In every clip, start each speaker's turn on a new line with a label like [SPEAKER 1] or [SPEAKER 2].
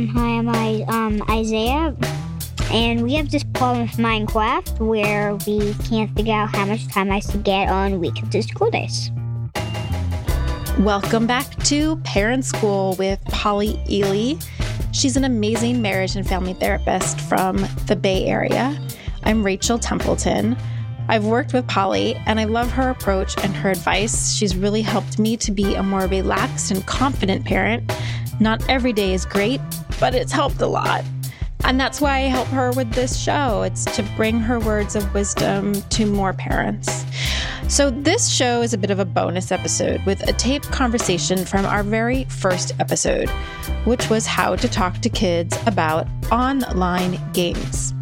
[SPEAKER 1] Um, hi, I'm I, um, Isaiah, and we have this problem with Minecraft where we can't figure out how much time I should get on weekends and school days.
[SPEAKER 2] Welcome back to Parent School with Polly Ely. She's an amazing marriage and family therapist from the Bay Area. I'm Rachel Templeton. I've worked with Polly and I love her approach and her advice. She's really helped me to be a more relaxed and confident parent. Not every day is great, but it's helped a lot. And that's why I help her with this show. It's to bring her words of wisdom to more parents. So, this show is a bit of a bonus episode with a taped conversation from our very first episode, which was how to talk to kids about online games.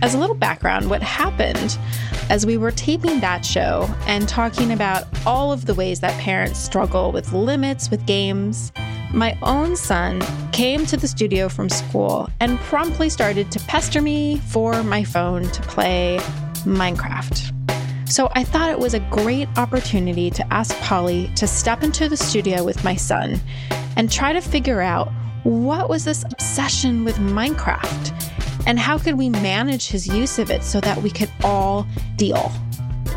[SPEAKER 2] As a little background, what happened as we were taping that show and talking about all of the ways that parents struggle with limits with games, my own son came to the studio from school and promptly started to pester me for my phone to play Minecraft. So I thought it was a great opportunity to ask Polly to step into the studio with my son and try to figure out what was this obsession with Minecraft and how could we manage his use of it so that we could all deal?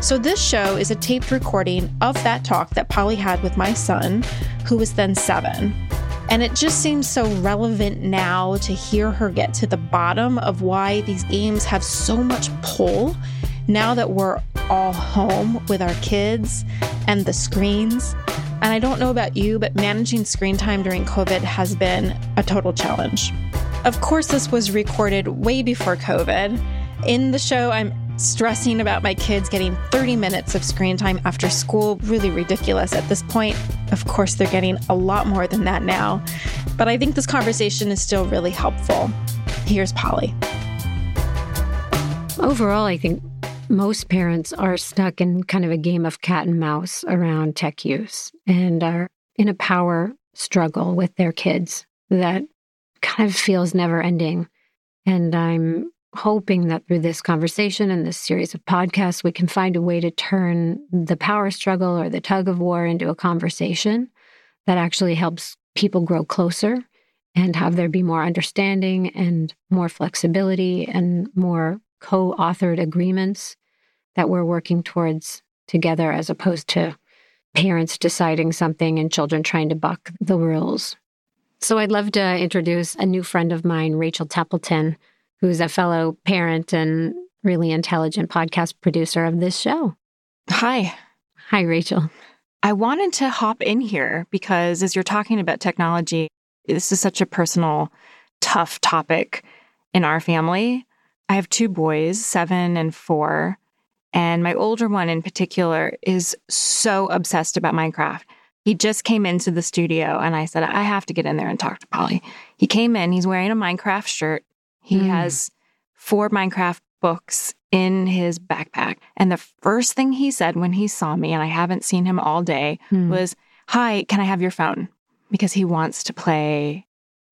[SPEAKER 2] So, this show is a taped recording of that talk that Polly had with my son, who was then seven. And it just seems so relevant now to hear her get to the bottom of why these games have so much pull now that we're all home with our kids and the screens. And I don't know about you, but managing screen time during COVID has been a total challenge. Of course, this was recorded way before COVID. In the show, I'm stressing about my kids getting 30 minutes of screen time after school. Really ridiculous at this point. Of course, they're getting a lot more than that now. But I think this conversation is still really helpful. Here's Polly.
[SPEAKER 3] Overall, I think most parents are stuck in kind of a game of cat and mouse around tech use and are in a power struggle with their kids that kind of feels never ending. And I'm hoping that through this conversation and this series of podcasts, we can find a way to turn the power struggle or the tug of war into a conversation that actually helps people grow closer and have there be more understanding and more flexibility and more co authored agreements that we're working towards together as opposed to parents deciding something and children trying to buck the rules. So I'd love to introduce a new friend of mine, Rachel Templeton, who's a fellow parent and really intelligent podcast producer of this show.
[SPEAKER 4] Hi.
[SPEAKER 3] Hi, Rachel.
[SPEAKER 4] I wanted to hop in here because as you're talking about technology, this is such a personal, tough topic in our family. I have two boys, seven and four. And my older one in particular is so obsessed about Minecraft. He just came into the studio and I said, I have to get in there and talk to Polly. He came in, he's wearing a Minecraft shirt. He mm. has four Minecraft books in his backpack. And the first thing he said when he saw me, and I haven't seen him all day, mm. was, Hi, can I have your phone? Because he wants to play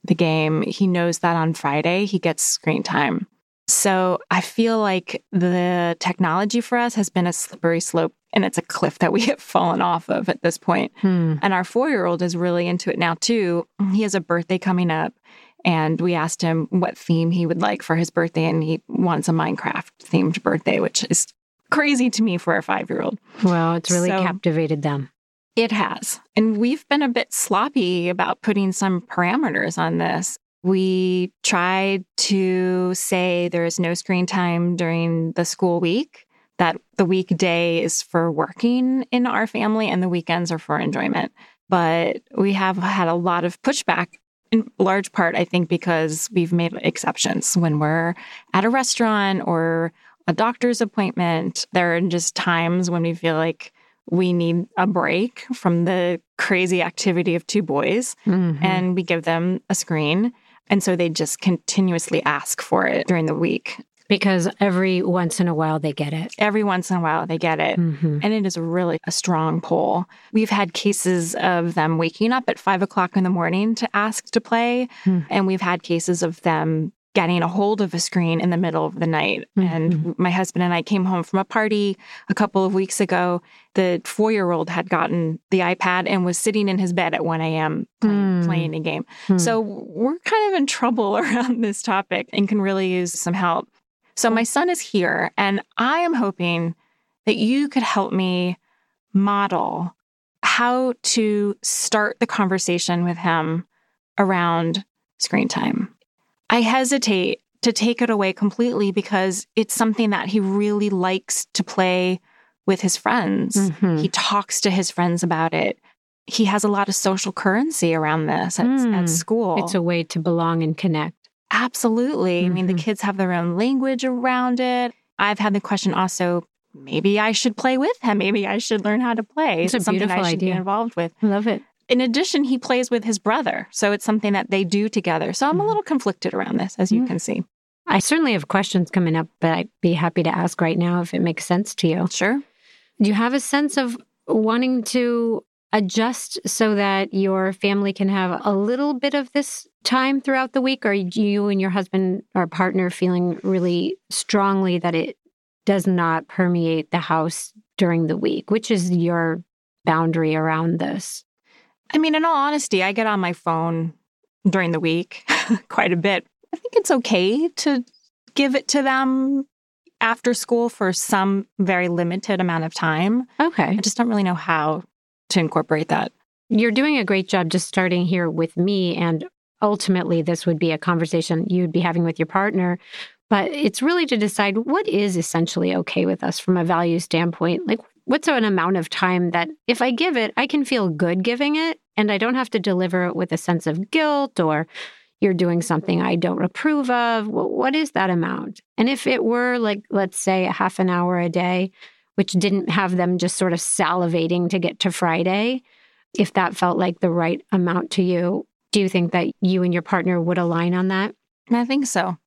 [SPEAKER 4] the game. He knows that on Friday he gets screen time. So I feel like the technology for us has been a slippery slope and it's a cliff that we have fallen off of at this point. Hmm. And our four year old is really into it now too. He has a birthday coming up and we asked him what theme he would like for his birthday and he wants a Minecraft themed birthday, which is crazy to me for a five year old.
[SPEAKER 3] Well, it's really so, captivated them.
[SPEAKER 4] It has. And we've been a bit sloppy about putting some parameters on this. We tried to say there is no screen time during the school week, that the weekday is for working in our family and the weekends are for enjoyment. But we have had a lot of pushback in large part, I think, because we've made exceptions when we're at a restaurant or a doctor's appointment. There are just times when we feel like we need a break from the crazy activity of two boys mm-hmm. and we give them a screen. And so they just continuously ask for it during the week.
[SPEAKER 3] Because every once in a while they get it.
[SPEAKER 4] Every once in a while they get it. Mm-hmm. And it is really a strong pull. We've had cases of them waking up at five o'clock in the morning to ask to play. Mm. And we've had cases of them getting a hold of a screen in the middle of the night.
[SPEAKER 3] Mhm.
[SPEAKER 4] And my husband and I came home from a party a couple of weeks ago. The four year old had gotten the iPad and was sitting in his bed at 1 a.m. Playing,
[SPEAKER 3] Hmm.
[SPEAKER 4] playing a game.
[SPEAKER 3] Hmm.
[SPEAKER 4] So we're kind of in trouble around this topic and can really use some help. So my son is here, and I am hoping that you could help me model how to start the conversation with him around screen time. I hesitate to take it away completely because it's something that he really likes to play with his friends.
[SPEAKER 3] Mhm.
[SPEAKER 4] He talks to his friends about it. He has a lot of social currency around this at,
[SPEAKER 3] Mm.
[SPEAKER 4] at school.
[SPEAKER 3] It's a way to belong and connect.
[SPEAKER 4] Absolutely. I mean, the
[SPEAKER 3] Mhm.
[SPEAKER 4] kids have their own language around it. I've had the question also maybe I should play with him. Maybe I should learn how to play.
[SPEAKER 3] It's a
[SPEAKER 4] something
[SPEAKER 3] beautiful
[SPEAKER 4] I should be
[SPEAKER 3] idea.
[SPEAKER 4] involved with.
[SPEAKER 3] I love it.
[SPEAKER 4] In addition, he plays with his brother. So it's something that they do together. So I'm a
[SPEAKER 3] Mhm.
[SPEAKER 4] little conflicted around this, as you
[SPEAKER 3] Mm.
[SPEAKER 4] can see.
[SPEAKER 3] I certainly have questions coming up, but I'd be happy to ask right now if it makes sense to you.
[SPEAKER 4] Sure.
[SPEAKER 3] Do you have a sense of wanting to adjust so that your family can have a little bit of this time throughout the week? Or you and your husband or partner feeling really strongly that it does not permeate the house during the week? Which is your boundary around this?
[SPEAKER 4] I mean, in all honesty, I get on my phone during the week quite a bit. I think it's okay to give it to them after school for some very limited amount of time.
[SPEAKER 3] Okay.
[SPEAKER 4] I just don't really know how to incorporate that.
[SPEAKER 3] You're doing a great job just starting here with me. And ultimately, this would be a conversation you'd be having with your partner. But it's really to decide what is essentially okay with us from a value standpoint. Like, what's an amount of time that if I give it, I can feel good giving it and I don't have to deliver it with a sense of guilt or you're doing something I don't approve of. Wh- What is that amount? And if it were like, let's say, a half an hour a day, which didn't have them just sort of salivating to get to Friday, if that felt like the right amount to you, do you think that you and your partner would align on that?
[SPEAKER 4] I think so.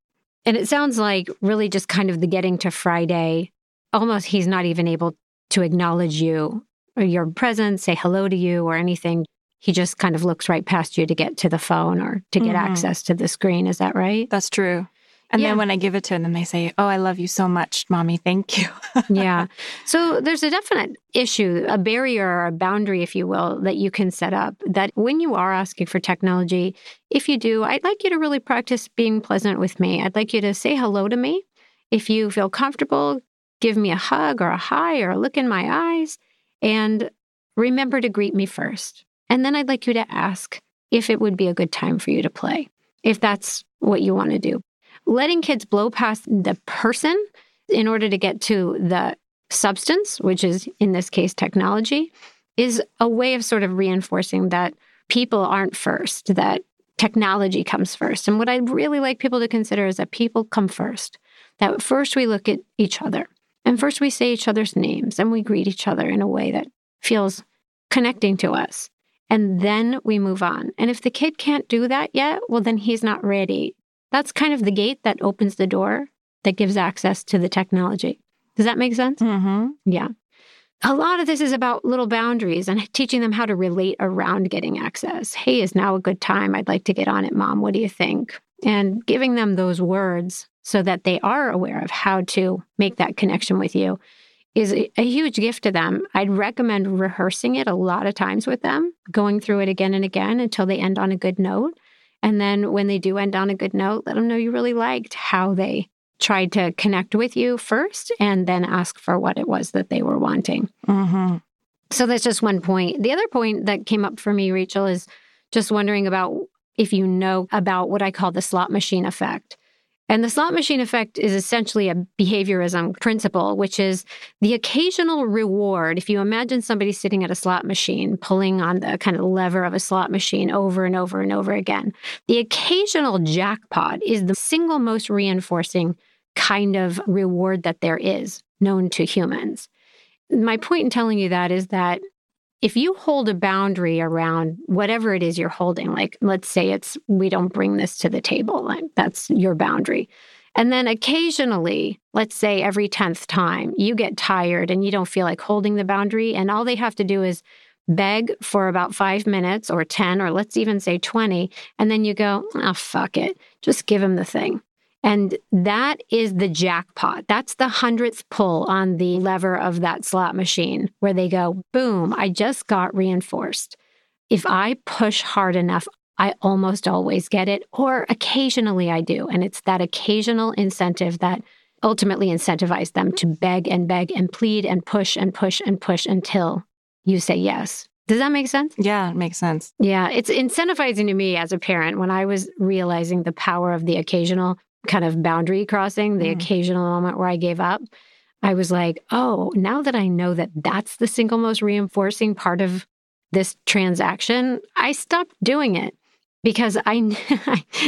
[SPEAKER 3] And it sounds like really just kind of the getting to Friday, almost he's not even able to acknowledge you or your presence, say hello to you or anything. He just kind of looks right past you to get to the phone or to get
[SPEAKER 4] Mhm.
[SPEAKER 3] access to the screen. Is that right?
[SPEAKER 4] That's true. And
[SPEAKER 3] Yeah.
[SPEAKER 4] then when I give it to them, they say, Oh, I love you so much, mommy. Thank you.
[SPEAKER 3] yeah. So there's a definite issue, a barrier or a boundary, if you will, that you can set up that when you are asking for technology, if you do, I'd like you to really practice being pleasant with me. I'd like you to say hello to me. If you feel comfortable, give me a hug or a hi or a look in my eyes and remember to greet me first. And then I'd like you to ask if it would be a good time for you to play, if that's what you want to do. Letting kids blow past the person in order to get to the substance, which is in this case technology, is a way of sort of reinforcing that people aren't first, that technology comes first. And what I'd really like people to consider is that people come first, that first we look at each other and first we say each other's names and we greet each other in a way that feels connecting to us. And then we move on. And if the kid can't do that yet, well, then he's not ready. That's kind of the gate that opens the door that gives access to the technology. Does that make sense?
[SPEAKER 4] mm-hmm.
[SPEAKER 3] Yeah. A lot of this is about little boundaries and teaching them how to relate around getting access. Hey, is now a good time? I'd like to get on it, mom. What do you think? And giving them those words so that they are aware of how to make that connection with you is a a huge gift to them. I'd recommend rehearsing it a lot of times with them, going through it again and again until they end on a good note. And then when they do end on a good note, let them know you really liked how they tried to connect with you first and then ask for what it was that they were wanting.
[SPEAKER 4] Mm-hmm.
[SPEAKER 3] So that's just one point. The other point that came up for me, Rachel, is just wondering about if you know about what I call the slot machine effect. And the slot machine effect is essentially a behaviorism principle, which is the occasional reward. If you imagine somebody sitting at a slot machine, pulling on the kind of lever of a slot machine over and over and over again, the occasional jackpot is the single most reinforcing kind of reward that there is known to humans. My point in telling you that is that if you hold a boundary around whatever it is you're holding, like let's say it's we don't bring this to the table, like that's your boundary. And then occasionally, let's say every 10th time, you get tired and you don't feel like holding the boundary. And all they have to do is beg for about five minutes or 10, or let's even say 20. And then you go, oh, fuck it. Just give them the thing. And that is the jackpot. That's the hundredth pull on the lever of that slot machine where they go, boom, I just got reinforced. If I push hard enough, I almost always get it, or occasionally I do. And it's that occasional incentive that ultimately incentivizes them to beg and beg and plead and push and push and push until you say yes. Does that make sense?
[SPEAKER 4] Yeah, it makes sense.
[SPEAKER 3] Yeah, it's incentivizing to me as a parent when I was realizing the power of the occasional kind of boundary crossing, the
[SPEAKER 4] Mm.
[SPEAKER 3] occasional moment where I gave up. I was like, oh, now that I know that that's the single most reinforcing part of this transaction, I stopped doing it because I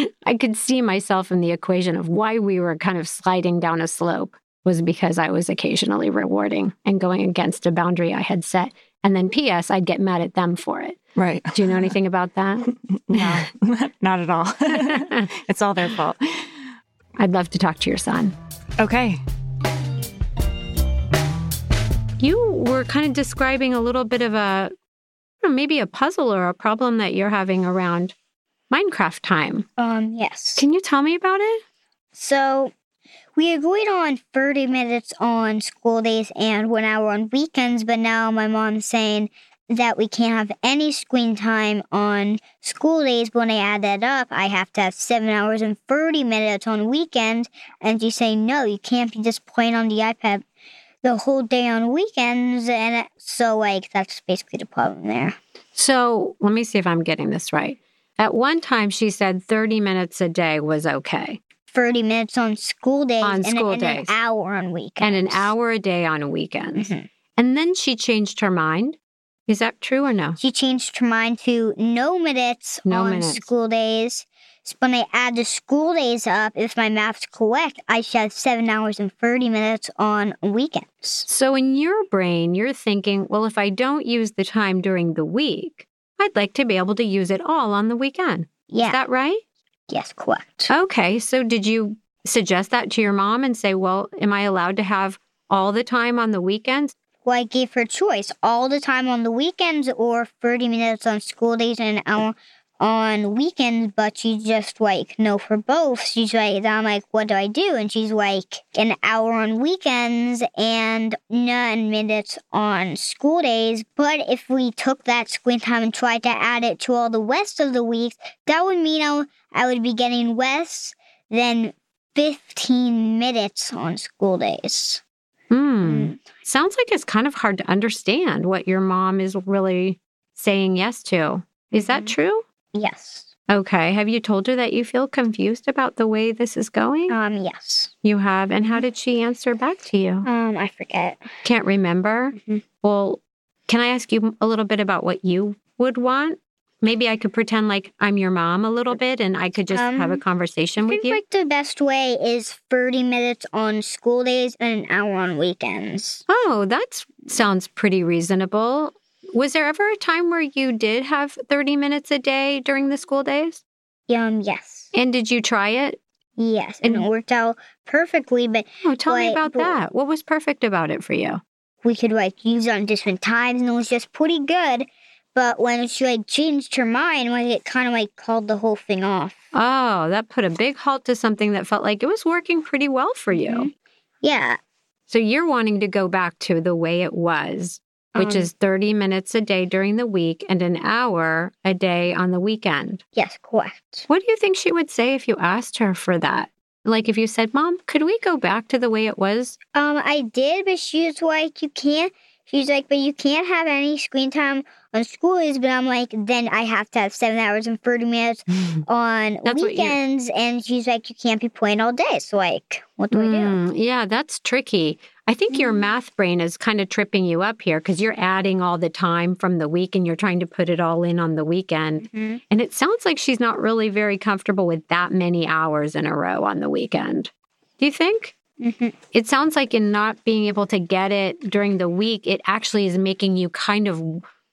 [SPEAKER 3] I could see myself in the equation of why we were kind of sliding down a slope was because I was occasionally rewarding and going against a boundary I had set. And then PS, I'd get mad at them for it.
[SPEAKER 4] Right.
[SPEAKER 3] Do you know anything about that?
[SPEAKER 4] No, not at all. it's all their fault.
[SPEAKER 3] I'd love to talk to your son.
[SPEAKER 4] Okay.
[SPEAKER 3] You were kind of describing a little bit of a know, maybe a puzzle or a problem that you're having around Minecraft time.
[SPEAKER 1] Um, yes.
[SPEAKER 3] Can you tell me about it?
[SPEAKER 1] So we agreed on 30 minutes on school days and one hour on weekends, but now my mom's saying that we can't have any screen time on school days. But when I add that up, I have to have seven hours and 30 minutes on weekends. And she's saying, no, you can't be just playing on the iPad the whole day on weekends. And so, like, that's basically the problem there.
[SPEAKER 3] So let me see if I'm getting this right. At one time, she said 30 minutes a day was okay
[SPEAKER 1] 30 minutes on school days
[SPEAKER 3] On
[SPEAKER 1] and,
[SPEAKER 3] school
[SPEAKER 1] and
[SPEAKER 3] days.
[SPEAKER 1] an hour on weekends.
[SPEAKER 3] and an hour a day on weekends.
[SPEAKER 1] Mhm.
[SPEAKER 3] And then she changed her mind. Is that true or no?
[SPEAKER 1] She changed her mind to no minutes
[SPEAKER 3] No
[SPEAKER 1] on
[SPEAKER 3] minutes.
[SPEAKER 1] school days. So when I add the school days up, if my math's correct, I should have seven hours and 30 minutes on weekends.
[SPEAKER 3] So in your brain, you're thinking, well, if I don't use the time during the week, I'd like to be able to use it all on the weekend.
[SPEAKER 1] Yeah.
[SPEAKER 3] Is that right?
[SPEAKER 1] yes, correct.
[SPEAKER 3] Okay. So did you suggest that to your mom and say, well, am I allowed to have all the time on the weekends?
[SPEAKER 1] I gave her choice all the time on the weekends or 30 minutes on school days and an hour on weekends, but she's just like, no for both. She's like, I'm like, what do I do? And she's like, an hour on weekends and nine minutes on school days. But if we took that screen time and tried to add it to all the rest of the weeks, that would mean I, I would be getting less than 15 minutes on school days.
[SPEAKER 3] Hmm. Sounds like it's kind of hard to understand what your mom is really saying yes to. Is that
[SPEAKER 1] Mhm.
[SPEAKER 3] true?
[SPEAKER 1] Yes.
[SPEAKER 3] Okay. Have you told her that you feel confused about the way this is going?
[SPEAKER 1] Um, yes.
[SPEAKER 3] you have. And how did she answer back to you?
[SPEAKER 1] Um, I forget.
[SPEAKER 3] Can't remember?
[SPEAKER 1] Mhm.
[SPEAKER 3] Well, can I ask you a little bit about what you would want? Maybe I could pretend like I'm your mom a little bit and I could just have a
[SPEAKER 1] Um,
[SPEAKER 3] conversation
[SPEAKER 1] I
[SPEAKER 3] with
[SPEAKER 1] think
[SPEAKER 3] you.
[SPEAKER 1] like the best way is 30 minutes on school days and an hour on weekends.
[SPEAKER 3] Oh, that sounds pretty reasonable. Was there ever a time where you did have 30 minutes a day during the school days?
[SPEAKER 1] Um, yes.
[SPEAKER 3] And did you try it?
[SPEAKER 1] Yes, and
[SPEAKER 3] And-
[SPEAKER 1] it worked out perfectly, but
[SPEAKER 3] Oh, tell me about
[SPEAKER 1] but-
[SPEAKER 3] that. What was perfect about it for you?
[SPEAKER 1] we could like use it on different times and it was just pretty good. But when she like changed her mind, like it kind of like called the whole thing off.
[SPEAKER 3] Oh, that put a big halt to something that felt like it was working pretty well for you.
[SPEAKER 1] Mhm. Yeah.
[SPEAKER 3] So you're wanting to go back to the way it was, which
[SPEAKER 1] Um,
[SPEAKER 3] is 30 minutes a day during the week and an hour a day on the weekend.
[SPEAKER 1] Yes, correct.
[SPEAKER 3] What do you think she would say if you asked her for that? Like if you said, Mom, could we go back to the way it was?
[SPEAKER 1] Um, I did, but she was like, you can't. She's like, but you can't have any screen time on school days. But I'm like, then I have to have seven hours and 30 minutes on weekends. And she's like, you can't be playing all day. So, like, what do I do?
[SPEAKER 3] Mm, yeah, that's tricky. I think your
[SPEAKER 1] Mm.
[SPEAKER 3] math brain is kind of tripping you up here because you're adding all the time from the week and you're trying to put it all in on the weekend.
[SPEAKER 1] Mhm.
[SPEAKER 3] And it sounds like she's not really very comfortable with that many hours in a row on the weekend. Do you think?
[SPEAKER 1] Mhm.
[SPEAKER 3] It sounds like in not being able to get it during the week, it actually is making you kind of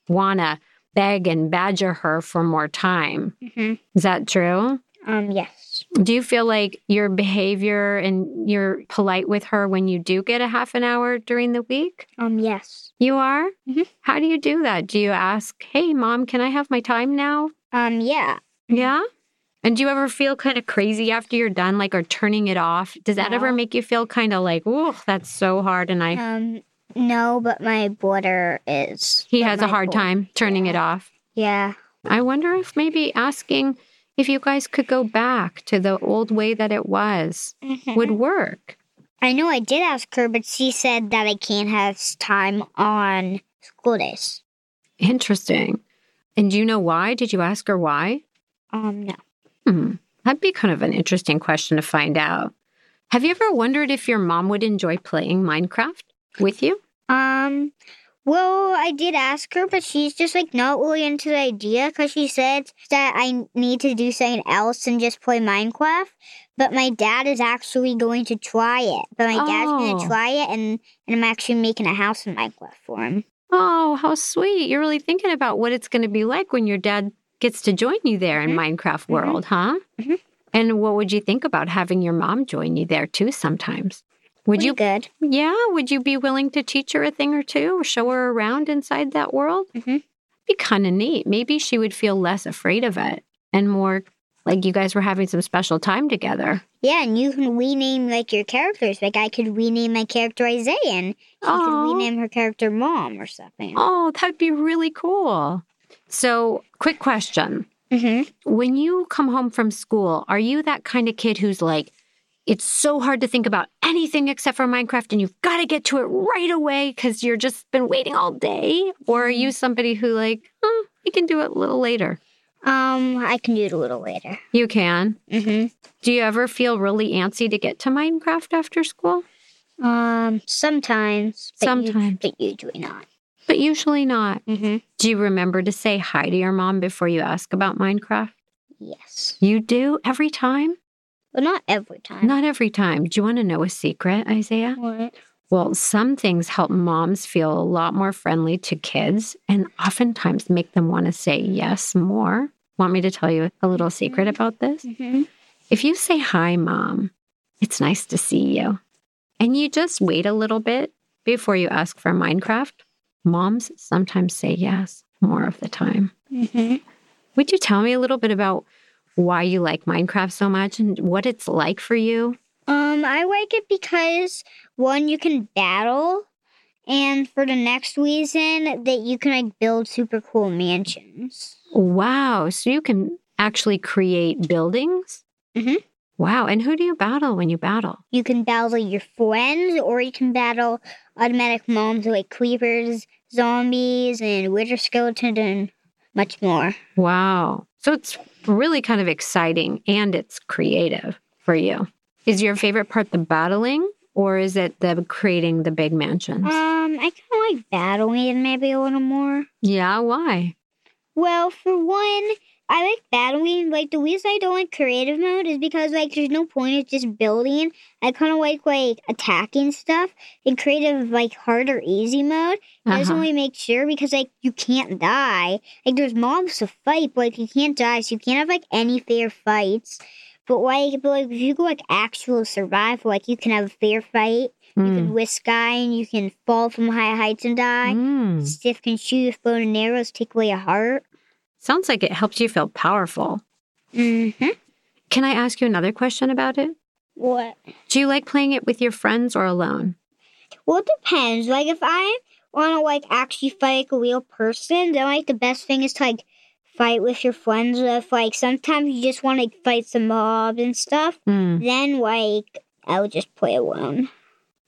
[SPEAKER 3] want to beg and badger her for more time.
[SPEAKER 1] Mhm.
[SPEAKER 3] Is that true?
[SPEAKER 1] Um, yes.
[SPEAKER 3] Do you feel like your behavior and you're polite with her when you do get a half an hour during the week?
[SPEAKER 1] Um, yes.
[SPEAKER 3] You are?
[SPEAKER 1] Mhm.
[SPEAKER 3] How do you do that? Do you ask, hey, mom, can I have my time now?
[SPEAKER 1] Um, yeah.
[SPEAKER 3] Yeah? And do you ever feel kind of crazy after you're done, like, or turning it off? Does that ever make you feel kind of like, oh, that's so hard? And I,
[SPEAKER 1] Um, no, but my brother is.
[SPEAKER 3] he has a hard time turning it off.
[SPEAKER 1] Yeah.
[SPEAKER 3] I wonder if maybe asking if you guys could go back to the old way that it was
[SPEAKER 1] Mhm.
[SPEAKER 3] would work.
[SPEAKER 1] I know I did ask her, but she said that I can't have time on school days.
[SPEAKER 3] Interesting. And do you know why? Did you ask her why?
[SPEAKER 1] Um, no.
[SPEAKER 3] Hmm. That'd be kind of an interesting question to find out. Have you ever wondered if your mom would enjoy playing Minecraft with you?
[SPEAKER 1] Um, well, I did ask her, but she's just like not really into the idea because she said that I need to do something else than just play Minecraft. But my dad is actually going to try it. But my dad's going
[SPEAKER 3] Oh.
[SPEAKER 1] to try it, and, and I'm actually making a house in Minecraft for him.
[SPEAKER 3] Oh, how sweet. You're really thinking about what it's going to be like when your dad gets to join you there in Minecraft world, huh?
[SPEAKER 1] Mhm.
[SPEAKER 3] And what would you think about having your mom join you there too sometimes? Would
[SPEAKER 1] Pretty
[SPEAKER 3] you
[SPEAKER 1] good?
[SPEAKER 3] Yeah, would you be willing to teach her a thing or two or show her around inside that world?
[SPEAKER 1] Mm-hmm.
[SPEAKER 3] Be kind of neat. Maybe she would feel less afraid of it and more like you guys were having some special time together.
[SPEAKER 1] Yeah, and you can rename like your characters. Like I could rename my character Isaiah, and she
[SPEAKER 3] Aw.
[SPEAKER 1] could rename her character Mom or something.
[SPEAKER 3] Oh, that'd be really cool. So, quick question.
[SPEAKER 1] Mm-hmm.
[SPEAKER 3] When you come home from school, are you that kind of kid who's like, it's so hard to think about anything except for Minecraft and you've got to get to it right away because you're just been waiting all day? Or are you somebody who, like, oh, you can do it a little later?
[SPEAKER 1] Um, I can do it a little later.
[SPEAKER 3] You can.
[SPEAKER 1] Mm-hmm.
[SPEAKER 3] Do you ever feel really antsy to get to Minecraft after school?
[SPEAKER 1] Um, sometimes. But
[SPEAKER 3] Sometimes.
[SPEAKER 1] but usually not.
[SPEAKER 3] But usually not.
[SPEAKER 1] Mm-hmm.
[SPEAKER 3] Do you remember to say hi to your mom before you ask about Minecraft?
[SPEAKER 1] Yes.
[SPEAKER 3] You do every time?
[SPEAKER 1] But not every time.
[SPEAKER 3] Not every time. Do you want to know a secret, Isaiah?
[SPEAKER 1] What?
[SPEAKER 3] Well, some things help moms feel a lot more friendly to kids and oftentimes make them want to say yes more. Want me to tell you a little secret about this?
[SPEAKER 1] Mm-hmm.
[SPEAKER 3] If you say, Hi, mom, it's nice to see you, and you just wait a little bit before you ask for Minecraft, moms sometimes say yes more of the time.
[SPEAKER 1] Mm-hmm.
[SPEAKER 3] Would you tell me a little bit about why you like Minecraft so much and what it's like for you?
[SPEAKER 1] Um, I like it because one, you can battle, and for the next reason that you can like build super cool mansions.
[SPEAKER 3] Wow. So you can actually create buildings?
[SPEAKER 1] Mm Mhm.
[SPEAKER 3] Wow. And who do you battle when you battle?
[SPEAKER 1] You can battle your friends, or you can battle automatic mobs like creepers, zombies, and wither skeletons, and much more.
[SPEAKER 3] Wow. So it's really kind of exciting and it's creative for you. Is your favorite part the battling or is it the creating the big mansions?
[SPEAKER 1] Um, I kind of like battling maybe a little more.
[SPEAKER 3] yeah. Why?
[SPEAKER 1] Well, for one, I like battling. Like the reason I don't like creative mode is because like there's no point of just building. I kind of like like attacking stuff. In creative, like hard or easy mode, it doesn't
[SPEAKER 3] Uh-huh.
[SPEAKER 1] really make sure because like you can't die. Like there's mobs to fight, but like you can't die, so you can't have like any fair fights. But like, but like if you go like actual survival, like you can have a fair fight. You
[SPEAKER 3] Mm.
[SPEAKER 1] can whisk guy and you can fall from high heights and die.
[SPEAKER 3] Mm.
[SPEAKER 1] Stiff can shoot with bow and arrows, take away a heart.
[SPEAKER 3] Sounds like it helps you feel powerful.
[SPEAKER 1] Mm-hmm.
[SPEAKER 3] Can I ask you another question about it?
[SPEAKER 1] What?
[SPEAKER 3] Do you like playing it with your friends or alone?
[SPEAKER 1] Well, it depends. Like, if I want to, like, actually fight like a real person, then, like, the best thing is to, like, fight with your friends. If, like, sometimes you just want to, like, fight some mobs and stuff,
[SPEAKER 3] Mm.
[SPEAKER 1] then, like, I would just play alone.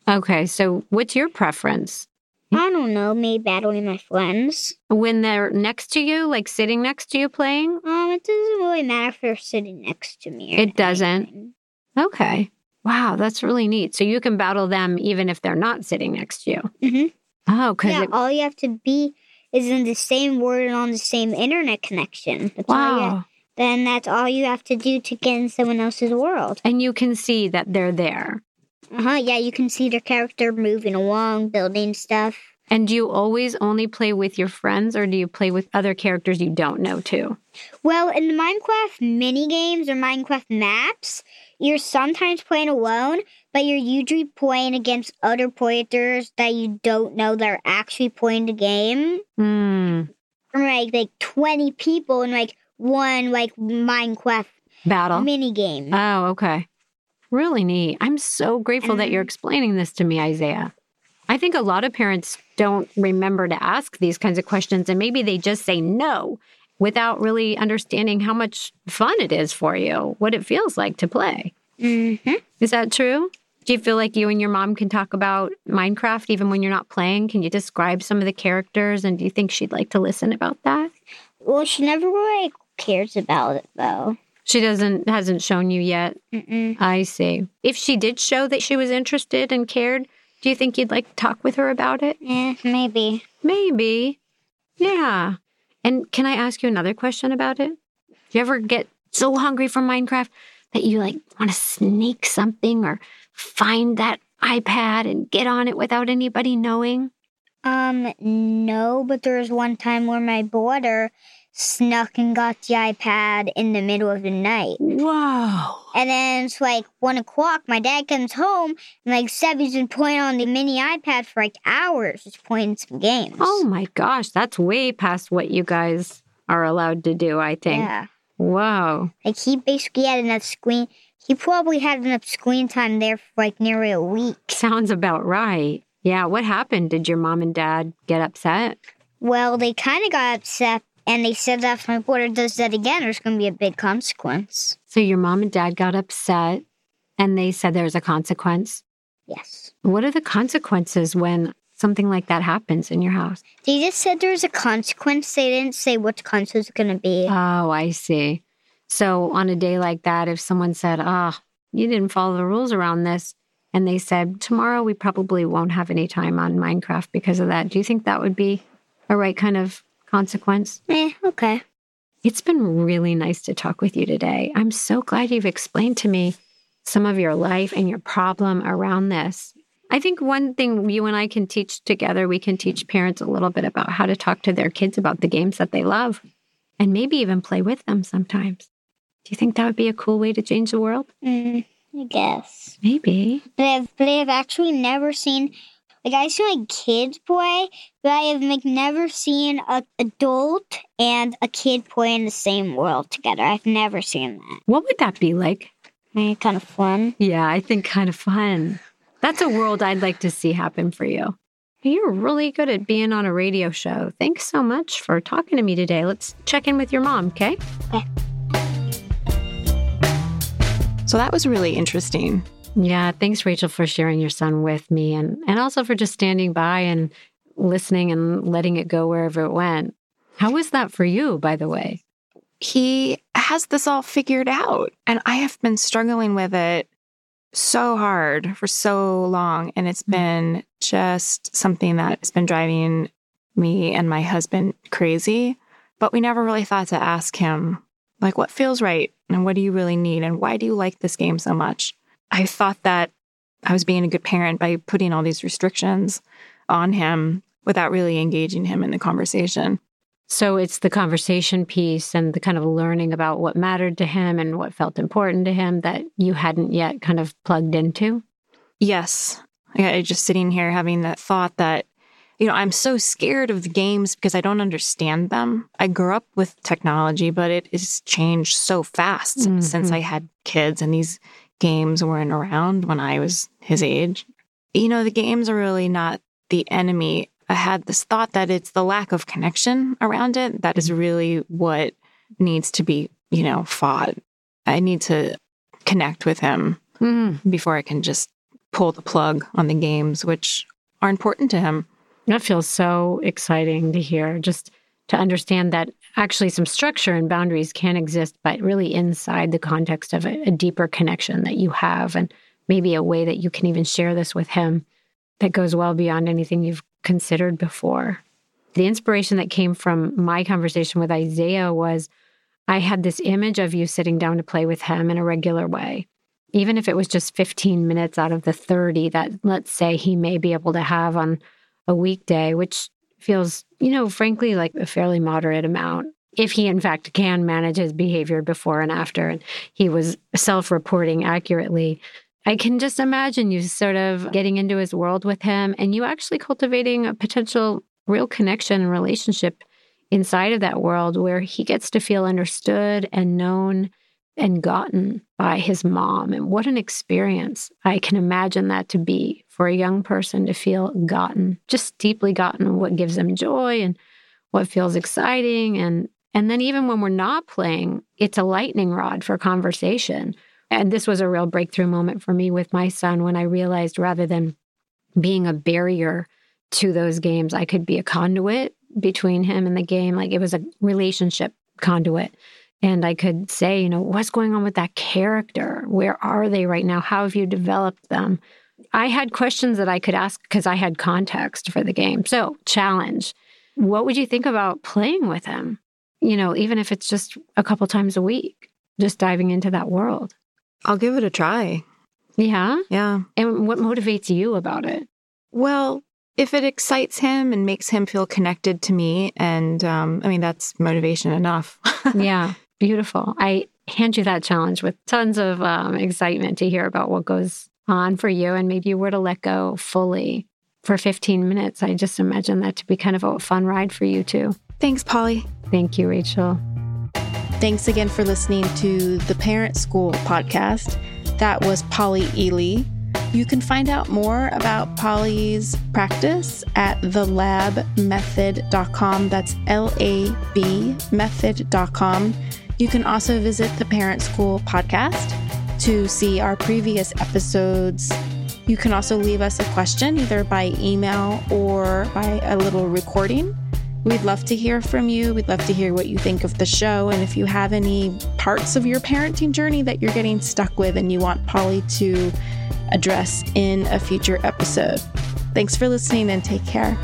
[SPEAKER 3] Okay. So what's your preference?
[SPEAKER 1] I don't know, maybe battling my friends.
[SPEAKER 3] When they're next to you, like sitting next to you playing?
[SPEAKER 1] Um, it doesn't really matter if they're sitting next to me.
[SPEAKER 3] It doesn't?
[SPEAKER 1] anything.
[SPEAKER 3] Okay. Wow, that's really neat. So you can battle them even if they're not sitting next to you.
[SPEAKER 1] Mhm.
[SPEAKER 3] Oh, because
[SPEAKER 1] Yeah, all you have to be is in the same word and on the same internet connection. That's
[SPEAKER 3] wow.
[SPEAKER 1] then that's all you have to do to get in someone else's world.
[SPEAKER 3] And you can see that they're there.
[SPEAKER 1] Uh huh. Yeah, you can see their character moving along, building stuff.
[SPEAKER 3] And do you always only play with your friends or do you play with other characters you don't know too?
[SPEAKER 1] Well, in the Minecraft mini games or Minecraft maps, you're sometimes playing alone, but you're usually playing against other players that you don't know that are actually playing the game.
[SPEAKER 3] Hmm.
[SPEAKER 1] Or like like twenty people in like one like Minecraft
[SPEAKER 3] Battle.
[SPEAKER 1] mini game.
[SPEAKER 3] Oh, okay. Really neat. I'm so grateful that you're explaining this to me, Isaiah. I think a lot of parents don't remember to ask these kinds of questions and maybe they just say no without really understanding how much fun it is for you, what it feels like to play.
[SPEAKER 1] mm-hmm.
[SPEAKER 3] Is that true? Do you feel like you and your mom can talk about Minecraft even when you're not playing? Can you describe some of the characters and do you think she'd like to listen about that?
[SPEAKER 1] Well, she never really cares about it though.
[SPEAKER 3] She doesn't hasn't shown you yet.
[SPEAKER 1] Mm-mm.
[SPEAKER 3] I see. If she did show that she was interested and cared, do you think you'd like to talk with her about it?
[SPEAKER 1] Eh, maybe.
[SPEAKER 3] Maybe. Yeah. And can I ask you another question about it? Do you ever get so hungry for Minecraft that you like want to sneak something or find that iPad and get on it without anybody knowing?
[SPEAKER 1] Um, no, but there was one time where my daughter snuck and got the iPad in the middle of the night.
[SPEAKER 3] Whoa.
[SPEAKER 1] And then it's like one o'clock. My dad comes home and like Sebby's been playing on the mini iPad for like hours, just playing some games.
[SPEAKER 3] Oh my gosh, that's way past what you guys are allowed to do, I think.
[SPEAKER 1] yeah.
[SPEAKER 3] Whoa.
[SPEAKER 1] Like he basically had enough screen. He probably had enough screen time there for like nearly a week.
[SPEAKER 3] Sounds about right. Yeah, what happened? Did your mom and dad get upset?
[SPEAKER 1] Well, they kind of got upset and they said that if my brother does that again, there's going to be a big consequence.
[SPEAKER 3] So your mom and dad got upset and they said there's a consequence.
[SPEAKER 1] Yes.
[SPEAKER 3] What are the consequences when something like that happens in your house?
[SPEAKER 1] They just said there's a consequence. They didn't say what the consequence is going to be.
[SPEAKER 3] Oh, I see. So on a day like that, if someone said, ah, you didn't follow the rules around this, and they said, tomorrow we probably won't have any time on Minecraft because of that, do you think that would be a right kind of consequence?
[SPEAKER 1] eh, okay.
[SPEAKER 3] It's been really nice to talk with you today. I'm so glad you've explained to me some of your life and your problem around this. I think one thing you and I can teach together, we can teach parents a little bit about how to talk to their kids about the games that they love and maybe even play with them sometimes. Do you think that would be a cool way to change the world?
[SPEAKER 1] Mm, I guess.
[SPEAKER 3] Maybe.
[SPEAKER 1] But I've, but I've actually never seen, like, I've seen like kids play, but I have like never seen a adult and a kid play in the same world together. I've never seen that.
[SPEAKER 3] What would that be like?
[SPEAKER 1] Eh, kind of fun.
[SPEAKER 3] Yeah, I think kind of fun. That's a world I'd like to see happen for you. You're really good at being on a radio show. Thanks so much for talking to me today. Let's check in with your mom, okay? okay?
[SPEAKER 4] So that was really interesting.
[SPEAKER 3] Yeah, thanks, Rachel, for sharing your son with me and, and also for just standing by and listening and letting it go wherever it went. How was that for you, by the way?
[SPEAKER 4] He has this all figured out, and I have been struggling with it so hard for so long. And it's mm-hmm. been just something that has been driving me and my husband crazy. But we never really thought to ask him, like, what feels right? And what do you really need? And why do you like this game so much? I thought that I was being a good parent by putting all these restrictions on him without really engaging him in the conversation.
[SPEAKER 3] So it's the conversation piece and the kind of learning about what mattered to him and what felt important to him that you hadn't yet kind of plugged into.
[SPEAKER 4] Yes. I just sitting here having that thought that, you know, I'm so scared of the games because I don't understand them. I grew up with technology, but it has changed so fast
[SPEAKER 3] Mhm.
[SPEAKER 4] since I had kids and these games weren't around when I was his age. You know, the games are really not the enemy. I had this thought that it's the lack of connection around it that is really what needs to be, you know, fought. I need to connect with him
[SPEAKER 3] Mm,
[SPEAKER 4] before I can just pull the plug on the games, which are important to him.
[SPEAKER 3] that feels so exciting to hear. Just to understand that actually some structure and boundaries can exist, but really inside the context of a, a deeper connection that you have, and maybe a way that you can even share this with him that goes well beyond anything you've considered before. The inspiration that came from my conversation with Isaiah was I had this image of you sitting down to play with him in a regular way. Even if it was just 15 minutes out of the 30 that, let's say, he may be able to have on a weekday, which feels, you know, frankly, like a fairly moderate amount. If he, in fact, can manage his behavior before and after, and he was self reporting accurately, I can just imagine you sort of getting into his world with him and you actually cultivating a potential real connection and relationship inside of that world where he gets to feel understood and known and gotten by his mom. And what an experience I can imagine that to be for a young person to feel gotten, just deeply gotten what gives them joy and what feels exciting. And and then even when we're not playing, it's a lightning rod for conversation. And this was a real breakthrough moment for me with my son when I realized rather than being a barrier to those games, I could be a conduit between him and the game. Like it was a relationship conduit. And I could say, you know, what's going on with that character? Where are they right now? How have you developed them? I had questions that I could ask because I had context for the game. So, challenge. What would you think about playing with him? You know, even if it's just a couple times a week, just diving into that world.
[SPEAKER 5] I'll give it a try.
[SPEAKER 3] Yeah.
[SPEAKER 5] Yeah.
[SPEAKER 3] And what motivates you about it?
[SPEAKER 5] Well, if it excites him and makes him feel connected to me, and um, I mean, that's motivation enough.
[SPEAKER 3] yeah. Beautiful. I hand you that challenge with tons of um, excitement to hear about what goes on for you. And maybe you were to let go fully for 15 minutes. I just imagine that to be kind of a fun ride for you, too.
[SPEAKER 5] Thanks, Polly.
[SPEAKER 3] Thank you, Rachel.
[SPEAKER 4] Thanks again for listening to the Parent School podcast. That was Polly Ely. You can find out more about Polly's practice at thelabmethod.com. That's L A B method.com. You can also visit the Parent School podcast to see our previous episodes. You can also leave us a question either by email or by a little recording. We'd love to hear from you. We'd love to hear what you think of the show. And if you have any parts of your parenting journey that you're getting stuck with and you want Polly to address in a future episode. Thanks for listening and take care.